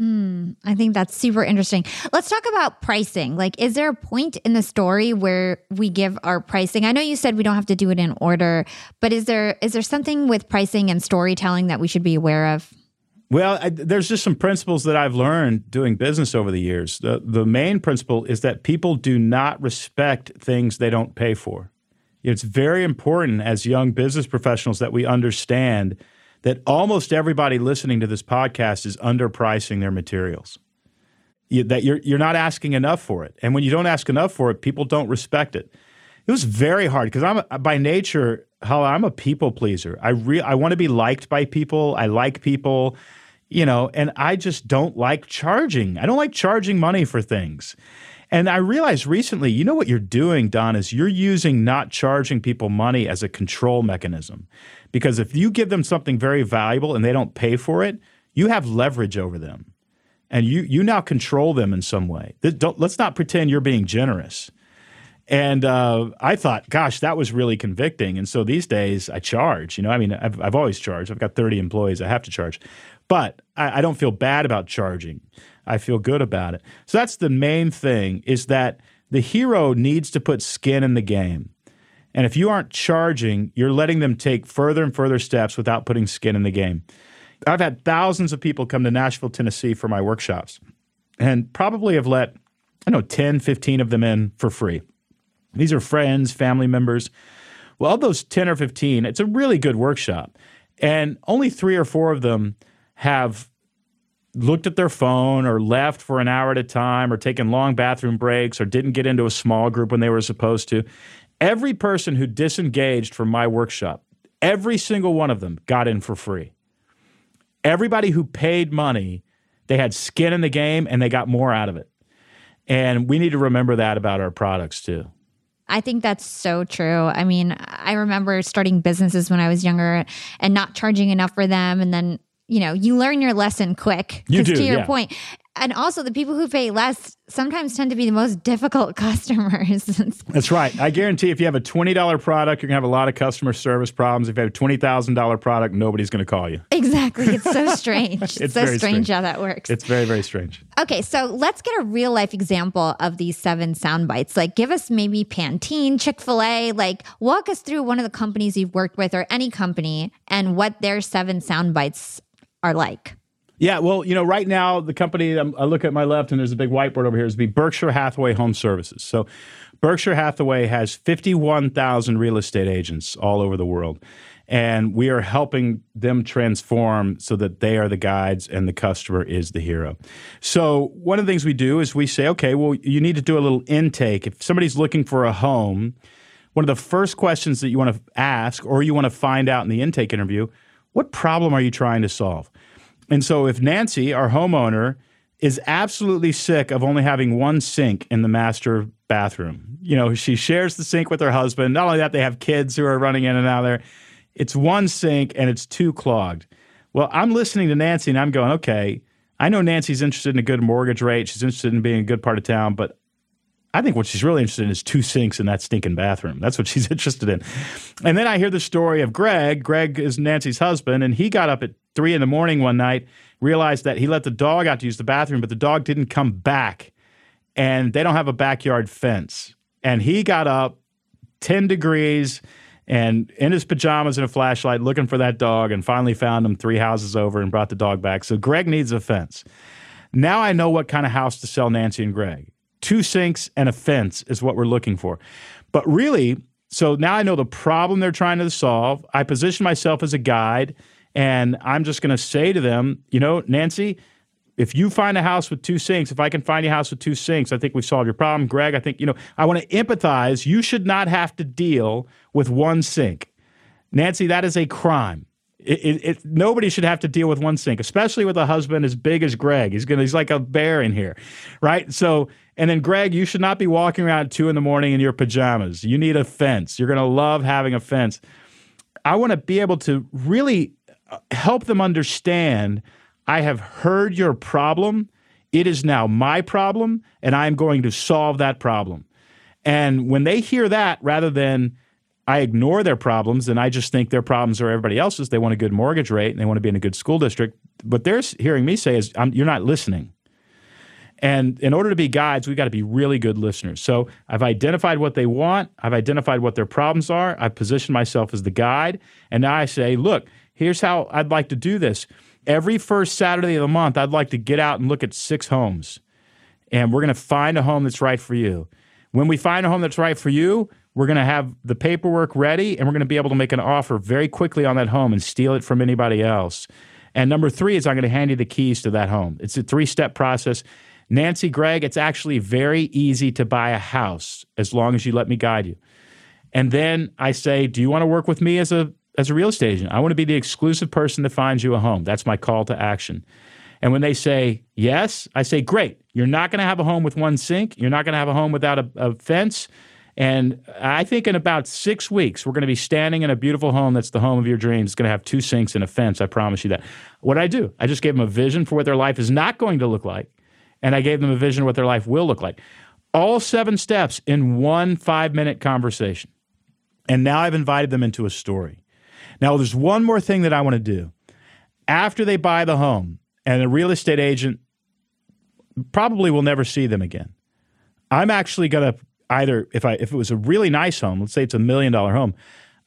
Mm, I think that's super interesting. Let's talk about pricing. Like, is there a point in the story where we give our pricing? I know you said we don't have to do it in order, but is there is there something with pricing and storytelling that we should be aware of? Well, I, there's just some principles that I've learned doing business over the years. The, the main principle is that people do not respect things they don't pay for. It's very important as young business professionals that we understand that almost everybody listening to this podcast is underpricing their materials. You, that you're you're not asking enough for it, and when you don't ask enough for it, people don't respect it. It was very hard because I'm by nature, how I'm a people pleaser. I re, I want to be liked by people. I like people you know, and I just don't like charging. I don't like charging money for things. And I realized recently, you know what you're doing, Don, is you're using not charging people money as a control mechanism. Because if you give them something very valuable and they don't pay for it, you have leverage over them. And you you now control them in some way. Don't, let's not pretend you're being generous. And uh, I thought, gosh, that was really convicting. And so these days I charge. You know, I mean, I've, I've always charged. I've got 30 employees. I have to charge. But I, I don't feel bad about charging. I feel good about it. So that's the main thing is that the hero needs to put skin in the game. And if you aren't charging, you're letting them take further and further steps without putting skin in the game. I've had thousands of people come to Nashville, Tennessee for my workshops and probably have let, I know, 10, 15 of them in for free. These are friends, family members. Well, of those 10 or 15, it's a really good workshop. And only three or four of them have looked at their phone or left for an hour at a time or taken long bathroom breaks or didn't get into a small group when they were supposed to. Every person who disengaged from my workshop, every single one of them got in for free. Everybody who paid money, they had skin in the game and they got more out of it. And we need to remember that about our products too. I think that's so true. I mean, I remember starting businesses when I was younger and not charging enough for them. And then, you know, you learn your lesson quick. You do, To your yeah. point. And also, the people who pay less sometimes tend to be the most difficult customers. That's right. I guarantee if you have a $20 product, you're going to have a lot of customer service problems. If you have a $20,000 product, nobody's going to call you. exactly. It's so strange. it's, It's so strange. how that works. It's very, very strange. Okay, so let's get a real life example of these seven sound bites. Like, give us maybe Pantene, Chick fil A. Like, walk us through one of the companies you've worked with or any company and what their seven sound bites are like. Yeah, well, you know, right now the company I look at my left and there's a big whiteboard over here is be Berkshire Hathaway Home Services. So Berkshire Hathaway has 51,000 real estate agents all over the world. And we are helping them transform so that they are the guides and the customer is the hero. So, one of the things we do is we say, okay, well, you need to do a little intake. If somebody's looking for a home, one of the first questions that you want to ask or you want to find out in the intake interview, what problem are you trying to solve? And so if Nancy, our homeowner, is absolutely sick of only having one sink in the master bathroom, you know, she shares the sink with her husband. Not only that, they have kids who are running in and out there. It's one sink and it's too clogged. Well, I'm listening to Nancy and I'm going, okay, I know Nancy's interested in a good mortgage rate. She's interested in being a good part of town, but I think what she's really interested in is two sinks in that stinking bathroom. That's what she's interested in. And then I hear the story of Greg. Greg is Nancy's husband, and he got up at three in the morning one night, realized that he let the dog out to use the bathroom, but the dog didn't come back. And they don't have a backyard fence. And he got up 10 degrees and in his pajamas and a flashlight looking for that dog and finally found him three houses over and brought the dog back. So Greg needs a fence. Now I know what kind of house to sell Nancy and Greg. Two sinks and a fence is what we're looking for. But really, so now I know the problem they're trying to solve. I position myself as a guide, and I'm just going to say to them, you know, Nancy, if you find a house with two sinks, if I can find a house with two sinks, I think we've solved your problem. Greg, I think, you know, I want to empathize. You should not have to deal with one sink. Nancy, that is a crime. It, it, it, nobody should have to deal with one sink, especially with a husband as big as Greg. He's gonna, he's like a bear in here, right? So, and then Greg, you should not be walking around at two in the morning in your pajamas. You need a fence. You're gonna love having a fence. I want to be able to really uh, help them understand. I have heard your problem. It is now my problem, and I'm going to solve that problem. And when they hear that, rather than I ignore their problems and I just think their problems are everybody else's. They want a good mortgage rate and they want to be in a good school district. What they're hearing me say is, you're not listening. And in order to be guides, we've got to be really good listeners. So I've identified what they want, I've identified what their problems are, I've positioned myself as the guide. And now I say, look, here's how I'd like to do this. Every first Saturday of the month, I'd like to get out and look at six homes. And we're going to find a home that's right for you. When we find a home that's right for you, we're going to have the paperwork ready and we're going to be able to make an offer very quickly on that home and steal it from anybody else. And number three is I'm going to hand you the keys to that home. It's a three step process. Nancy, Greg, it's actually very easy to buy a house as long as you let me guide you. And then I say, Do you want to work with me as a as a real estate agent? I want to be the exclusive person that finds you a home. That's my call to action. And when they say yes, I say, Great. You're not going to have a home with one sink. You're not going to have a home without a, a fence. And I think in about six weeks, we're going to be standing in a beautiful home that's the home of your dreams. It's going to have two sinks and a fence. I promise you that. What I do, I just gave them a vision for what their life is not going to look like. And I gave them a vision of what their life will look like. All seven steps in one five minute conversation. And now I've invited them into a story. Now, there's one more thing that I want to do. After they buy the home, and a real estate agent probably will never see them again. I'm actually going to either if I if it was a really nice home, let's say it's a million dollar home,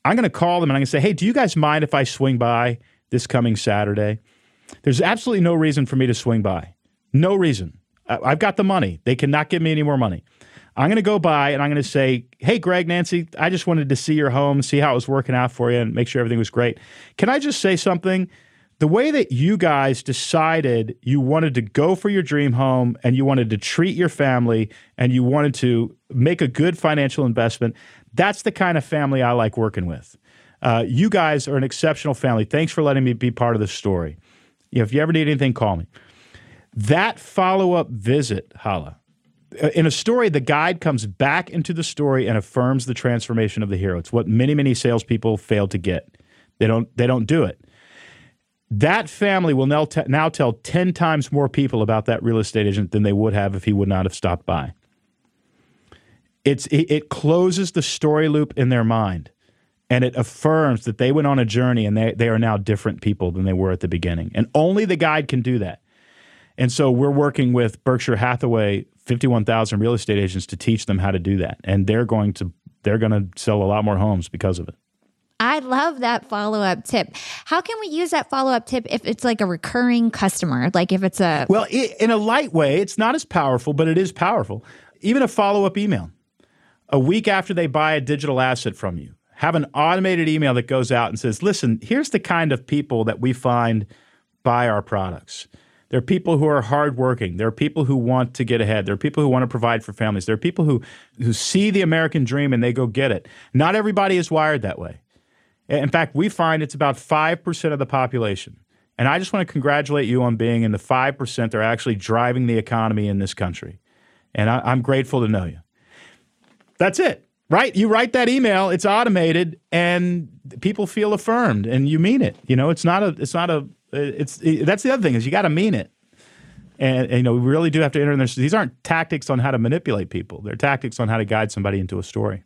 I'm going to call them and I'm going to say, "Hey, do you guys mind if I swing by this coming Saturday?" There's absolutely no reason for me to swing by. No reason. I've got the money. They cannot give me any more money. I'm going to go by and I'm going to say, Hey, Greg, Nancy, I just wanted to see your home, see how it was working out for you, and make sure everything was great. Can I just say something? The way that you guys decided you wanted to go for your dream home and you wanted to treat your family and you wanted to make a good financial investment, that's the kind of family I like working with. Uh, you guys are an exceptional family. Thanks for letting me be part of the story. If you ever need anything, call me. That follow up visit, Hala, uh, in a story, the guide comes back into the story and affirms the transformation of the hero. It's what many, many salespeople fail to get. They don't. They don't do it. That family will now, t- now tell ten times more people about that real estate agent than they would have if he would not have stopped by. It's it, it closes the story loop in their mind, and it affirms that they went on a journey and they they are now different people than they were at the beginning. And only the guide can do that. And so we're working with Berkshire Hathaway 51,000 real estate agents to teach them how to do that. And they're going to they're going to sell a lot more homes because of it. I love that follow up tip. How can we use that follow up tip if it's like a recurring customer? Like if it's a. Well, it, in a light way, it's not as powerful, but it is powerful. Even a follow up email. A week after they buy a digital asset from you, have an automated email that goes out and says, listen, here's the kind of people that we find buy our products. There are people who are hardworking. There are people who want to get ahead. There are people who want to provide for families. There are people who, who see the American dream and they go get it. Not everybody is wired that way. In fact, we find it's about 5% of the population. And I just want to congratulate you on being in the 5% that are actually driving the economy in this country. And I, I'm grateful to know you. That's it, right? You write that email, it's automated, and people feel affirmed, and you mean it. You know, it's not a, it's not a, it's it, that's the other thing is you got to mean it. And, and, you know, we really do have to enter in this. These aren't tactics on how to manipulate people. They're tactics on how to guide somebody into a story.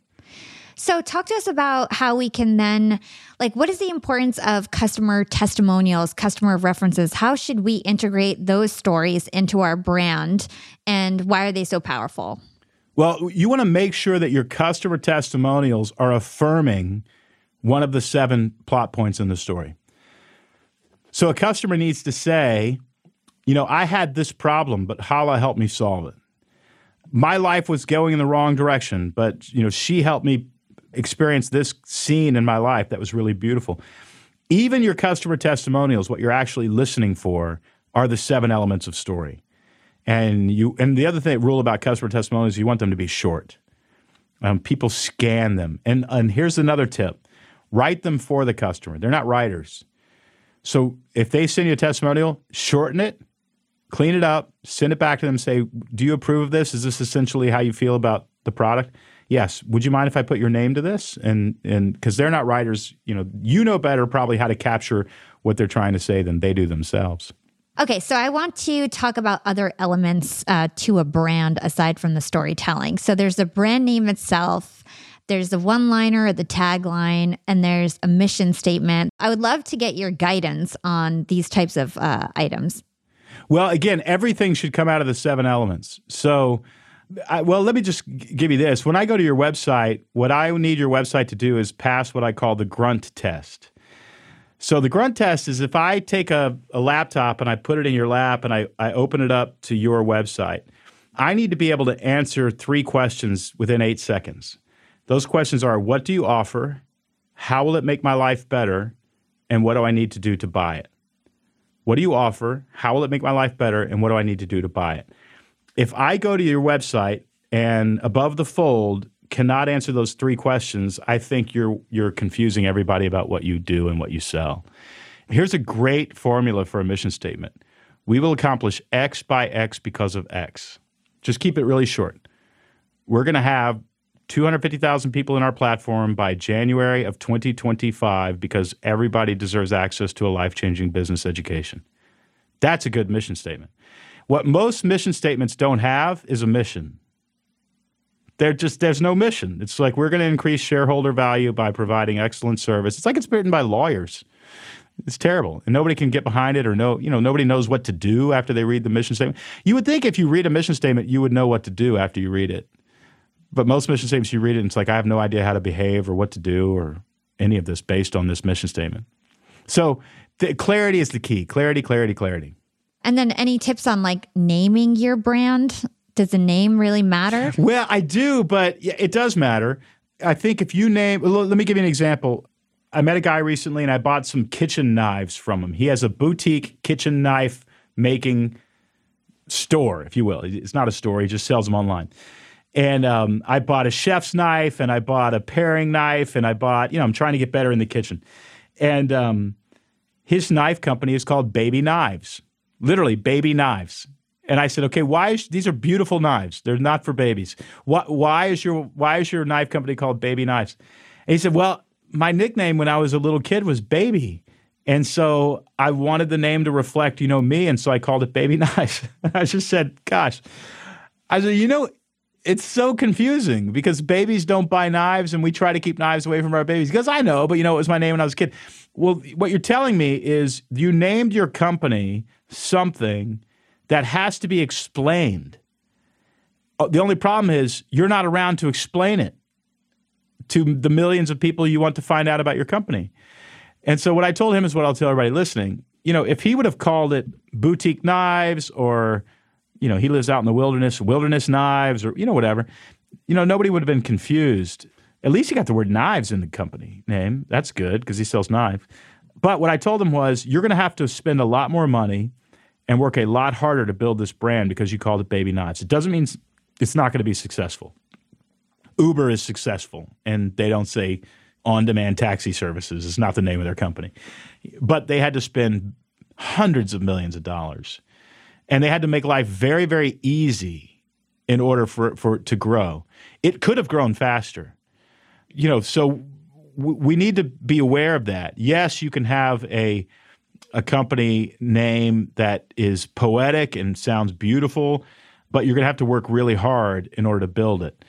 So, talk to us about how we can then, like, what is the importance of customer testimonials, customer references? How should we integrate those stories into our brand, and why are they so powerful? Well, you want to make sure that your customer testimonials are affirming one of the seven plot points in the story. So a customer needs to say, you know, I had this problem, but Hala helped me solve it. My life was going in the wrong direction, but you know, she helped me experience this scene in my life that was really beautiful. Even your customer testimonials, what you're actually listening for, are the seven elements of story. And you and the other thing rule about customer testimonials, you want them to be short. Um, people scan them. And and here's another tip: write them for the customer. They're not writers. So if they send you a testimonial, shorten it, clean it up, send it back to them, say, Do you approve of this? Is this essentially how you feel about the product? Yes. Would you mind if I put your name to this? And and because they're not writers, you know, you know better probably how to capture what they're trying to say than they do themselves. Okay, so I want to talk about other elements uh, to a brand aside from the storytelling. So there's the brand name itself, there's the one liner, the tagline, and there's a mission statement. I would love to get your guidance on these types of uh, items. Well, again, everything should come out of the seven elements. So, I, well, let me just give you this. When I go to your website, what I need your website to do is pass what I call the grunt test. So, the grunt test is if I take a, a laptop and I put it in your lap and I, I open it up to your website, I need to be able to answer three questions within eight seconds. Those questions are what do you offer? How will it make my life better? And what do I need to do to buy it? What do you offer? How will it make my life better? And what do I need to do to buy it? If I go to your website and above the fold cannot answer those three questions, I think you're you're confusing everybody about what you do and what you sell. Here's a great formula for a mission statement. We will accomplish X by X because of X. Just keep it really short. We're going to have 250,000 people in our platform by January of 2025 because everybody deserves access to a life changing business education. That's a good mission statement. What most mission statements don't have is a mission. They're just there's no mission. It's like we're going to increase shareholder value by providing excellent service. It's like it's written by lawyers. It's terrible, and nobody can get behind it, or know you know nobody knows what to do after they read the mission statement. You would think if you read a mission statement, you would know what to do after you read it. But most mission statements, you read it, and it's like, I have no idea how to behave or what to do or any of this based on this mission statement. So the, clarity is the key. Clarity, clarity, clarity. And then any tips on like naming your brand? does the name really matter? Well, I do, but it does matter. I think if you name, let me give you an example. I met a guy recently and I bought some kitchen knives from him. He has a boutique kitchen knife making store, if you will. It's not a store, he just sells them online. And um, I bought a chef's knife and I bought a paring knife and I bought, you know, I'm trying to get better in the kitchen. And um, his knife company is called Baby Knives, literally Baby Knives. And I said, okay, why is these are beautiful knives? They're not for babies. Why, why is your why is your knife company called Baby Knives? And he said, well, my nickname when I was a little kid was Baby. And so I wanted the name to reflect, you know, me. And so I called it Baby Knives. I just said, gosh, I said, you know, it's so confusing because babies don't buy knives and we try to keep knives away from our babies. Because I know, but you know, it was my name when I was a kid. Well, what you're telling me is you named your company something that has to be explained. Uh, the only problem is you're not around to explain it to the millions of people you want to find out about your company. And so what I told him is what I'll tell everybody listening. You know, if he would have called it boutique knives or, you know, he lives out in the wilderness, wilderness knives or, you know, whatever, you know, nobody would have been confused. At least he got the word knives in the company name. That's good because he sells knives. But what I told him was, you're going to have to spend a lot more money and work a lot harder to build this brand because you called it Baby Knives. It doesn't mean it's not going to be successful. Uber is successful, and they don't say on demand taxi services. It's not the name of their company. But they had to spend hundreds of millions of dollars. And they had to make life very, very easy in order for, for it to grow. It could have grown faster. You know, so w- we need to be aware of that. Yes, you can have a a company name that is poetic and sounds beautiful, but you're going to have to work really hard in order to build it.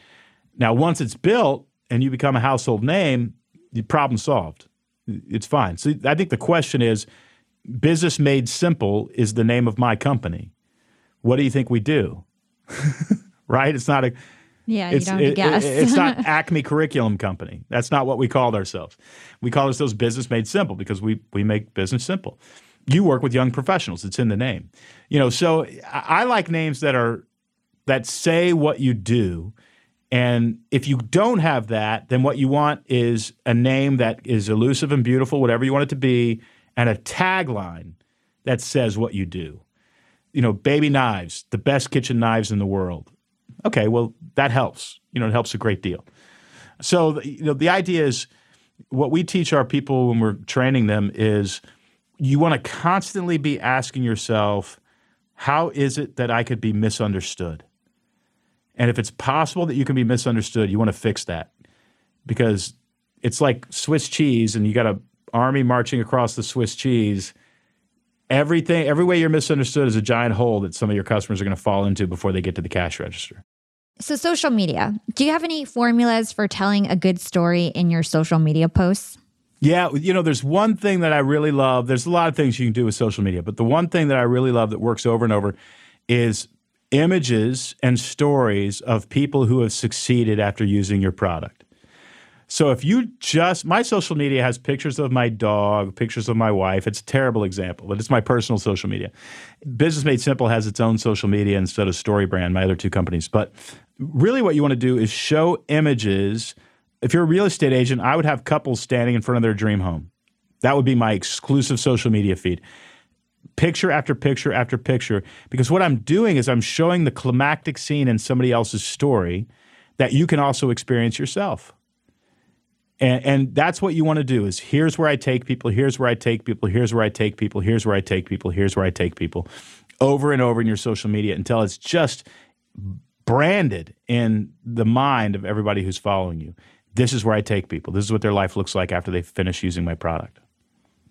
Now, once it's built and you become a household name, the problem solved. It's fine. So I think the question is business made simple is the name of my company. What do you think we do? right? It's not a yeah, it's, you don't it, guess. It, it's not Acme Curriculum Company. That's not what we called ourselves. We call ourselves Business Made Simple because we we make business simple. You work with young professionals. It's in the name. You know, so I, I like names that are that say what you do and if you don't have that, then what you want is a name that is elusive and beautiful, whatever you want it to be, and a tagline that says what you do. You know, baby knives, the best kitchen knives in the world. Okay, well, that helps. You know, it helps a great deal. So, you know, the idea is what we teach our people when we're training them is you want to constantly be asking yourself, how is it that I could be misunderstood? And if it's possible that you can be misunderstood, you want to fix that because it's like Swiss cheese and you got an army marching across the Swiss cheese. Everything, every way you're misunderstood is a giant hole that some of your customers are going to fall into before they get to the cash register. So, social media. Do you have any formulas for telling a good story in your social media posts? Yeah, you know, there's one thing that I really love. There's a lot of things you can do with social media, but the one thing that I really love that works over and over is images and stories of people who have succeeded after using your product. So if you just my social media has pictures of my dog, pictures of my wife. It's a terrible example, but it's my personal social media. Business Made Simple has its own social media instead of StoryBrand, my other two companies. But really what you want to do is show images. If you're a real estate agent, I would have couples standing in front of their dream home. That would be my exclusive social media feed picture after picture after picture because what I'm doing is I'm showing the climactic scene in somebody else's story that you can also experience yourself. And, and that's what you want to do is here's where I take people, here's where I take people, here's where I take people, here's where I take people, here's where I take people over and over in your social media until it's just branded in the mind of everybody who's following you. This is where I take people. This is what their life looks like after they finish using my product.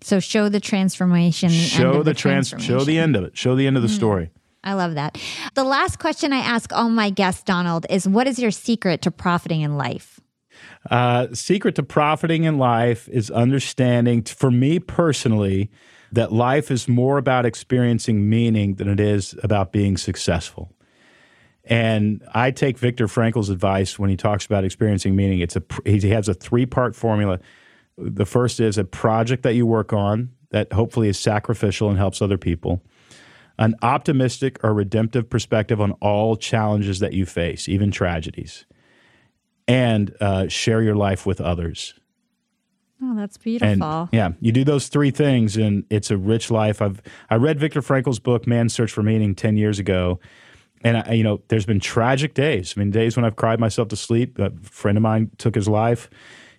So show the transformation. show the, the trans. Show the end of it. Show the end of the mm. story. I love that. The last question I ask all my guests, Donald, is what is your secret to profiting in life? Uh, secret to profiting in life is understanding, for me personally, that life is more about experiencing meaning than it is about being successful. And I take Viktor Frankl's advice when he talks about experiencing meaning. It's a he has a three part formula. The first is a project that you work on that hopefully is sacrificial and helps other people. an optimistic or redemptive perspective on all challenges that you face, even tragedies, and uh, share your life with others. Oh, that's beautiful. And yeah, you do those three things, and it's a rich life. I've I read Viktor Frankl's book "Man's Search for Meaning" ten years ago, and I, you know, there's been tragic days. I mean, days when I've cried myself to sleep. A friend of mine took his life.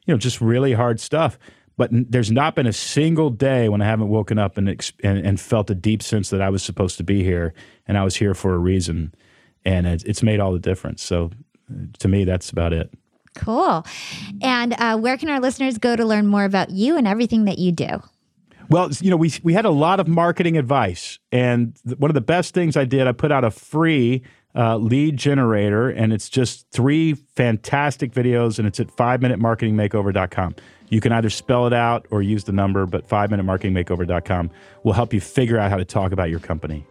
You know, just really hard stuff. But n- there's not been a single day when I haven't woken up and, ex- and and felt a deep sense that I was supposed to be here and I was here for a reason, and it, it's made all the difference. So, to me, that's about it. Cool. And uh, where can our listeners go to learn more about you and everything that you do? Well, you know, we we had a lot of marketing advice, and th- one of the best things I did, I put out a free uh, lead generator, and it's just three fantastic videos, and it's at five minute marketingmakeover.com. You can either spell it out or use the number, but five minute marketingmakeover.com will help you figure out how to talk about your company.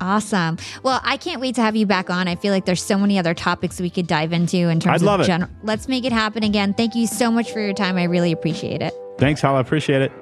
Awesome. Well, I can't wait to have you back on. I feel like there's so many other topics we could dive into in terms I'd love of general. Let's make it happen again. Thank you so much for your time. I really appreciate it. Thanks, Hal. I appreciate it.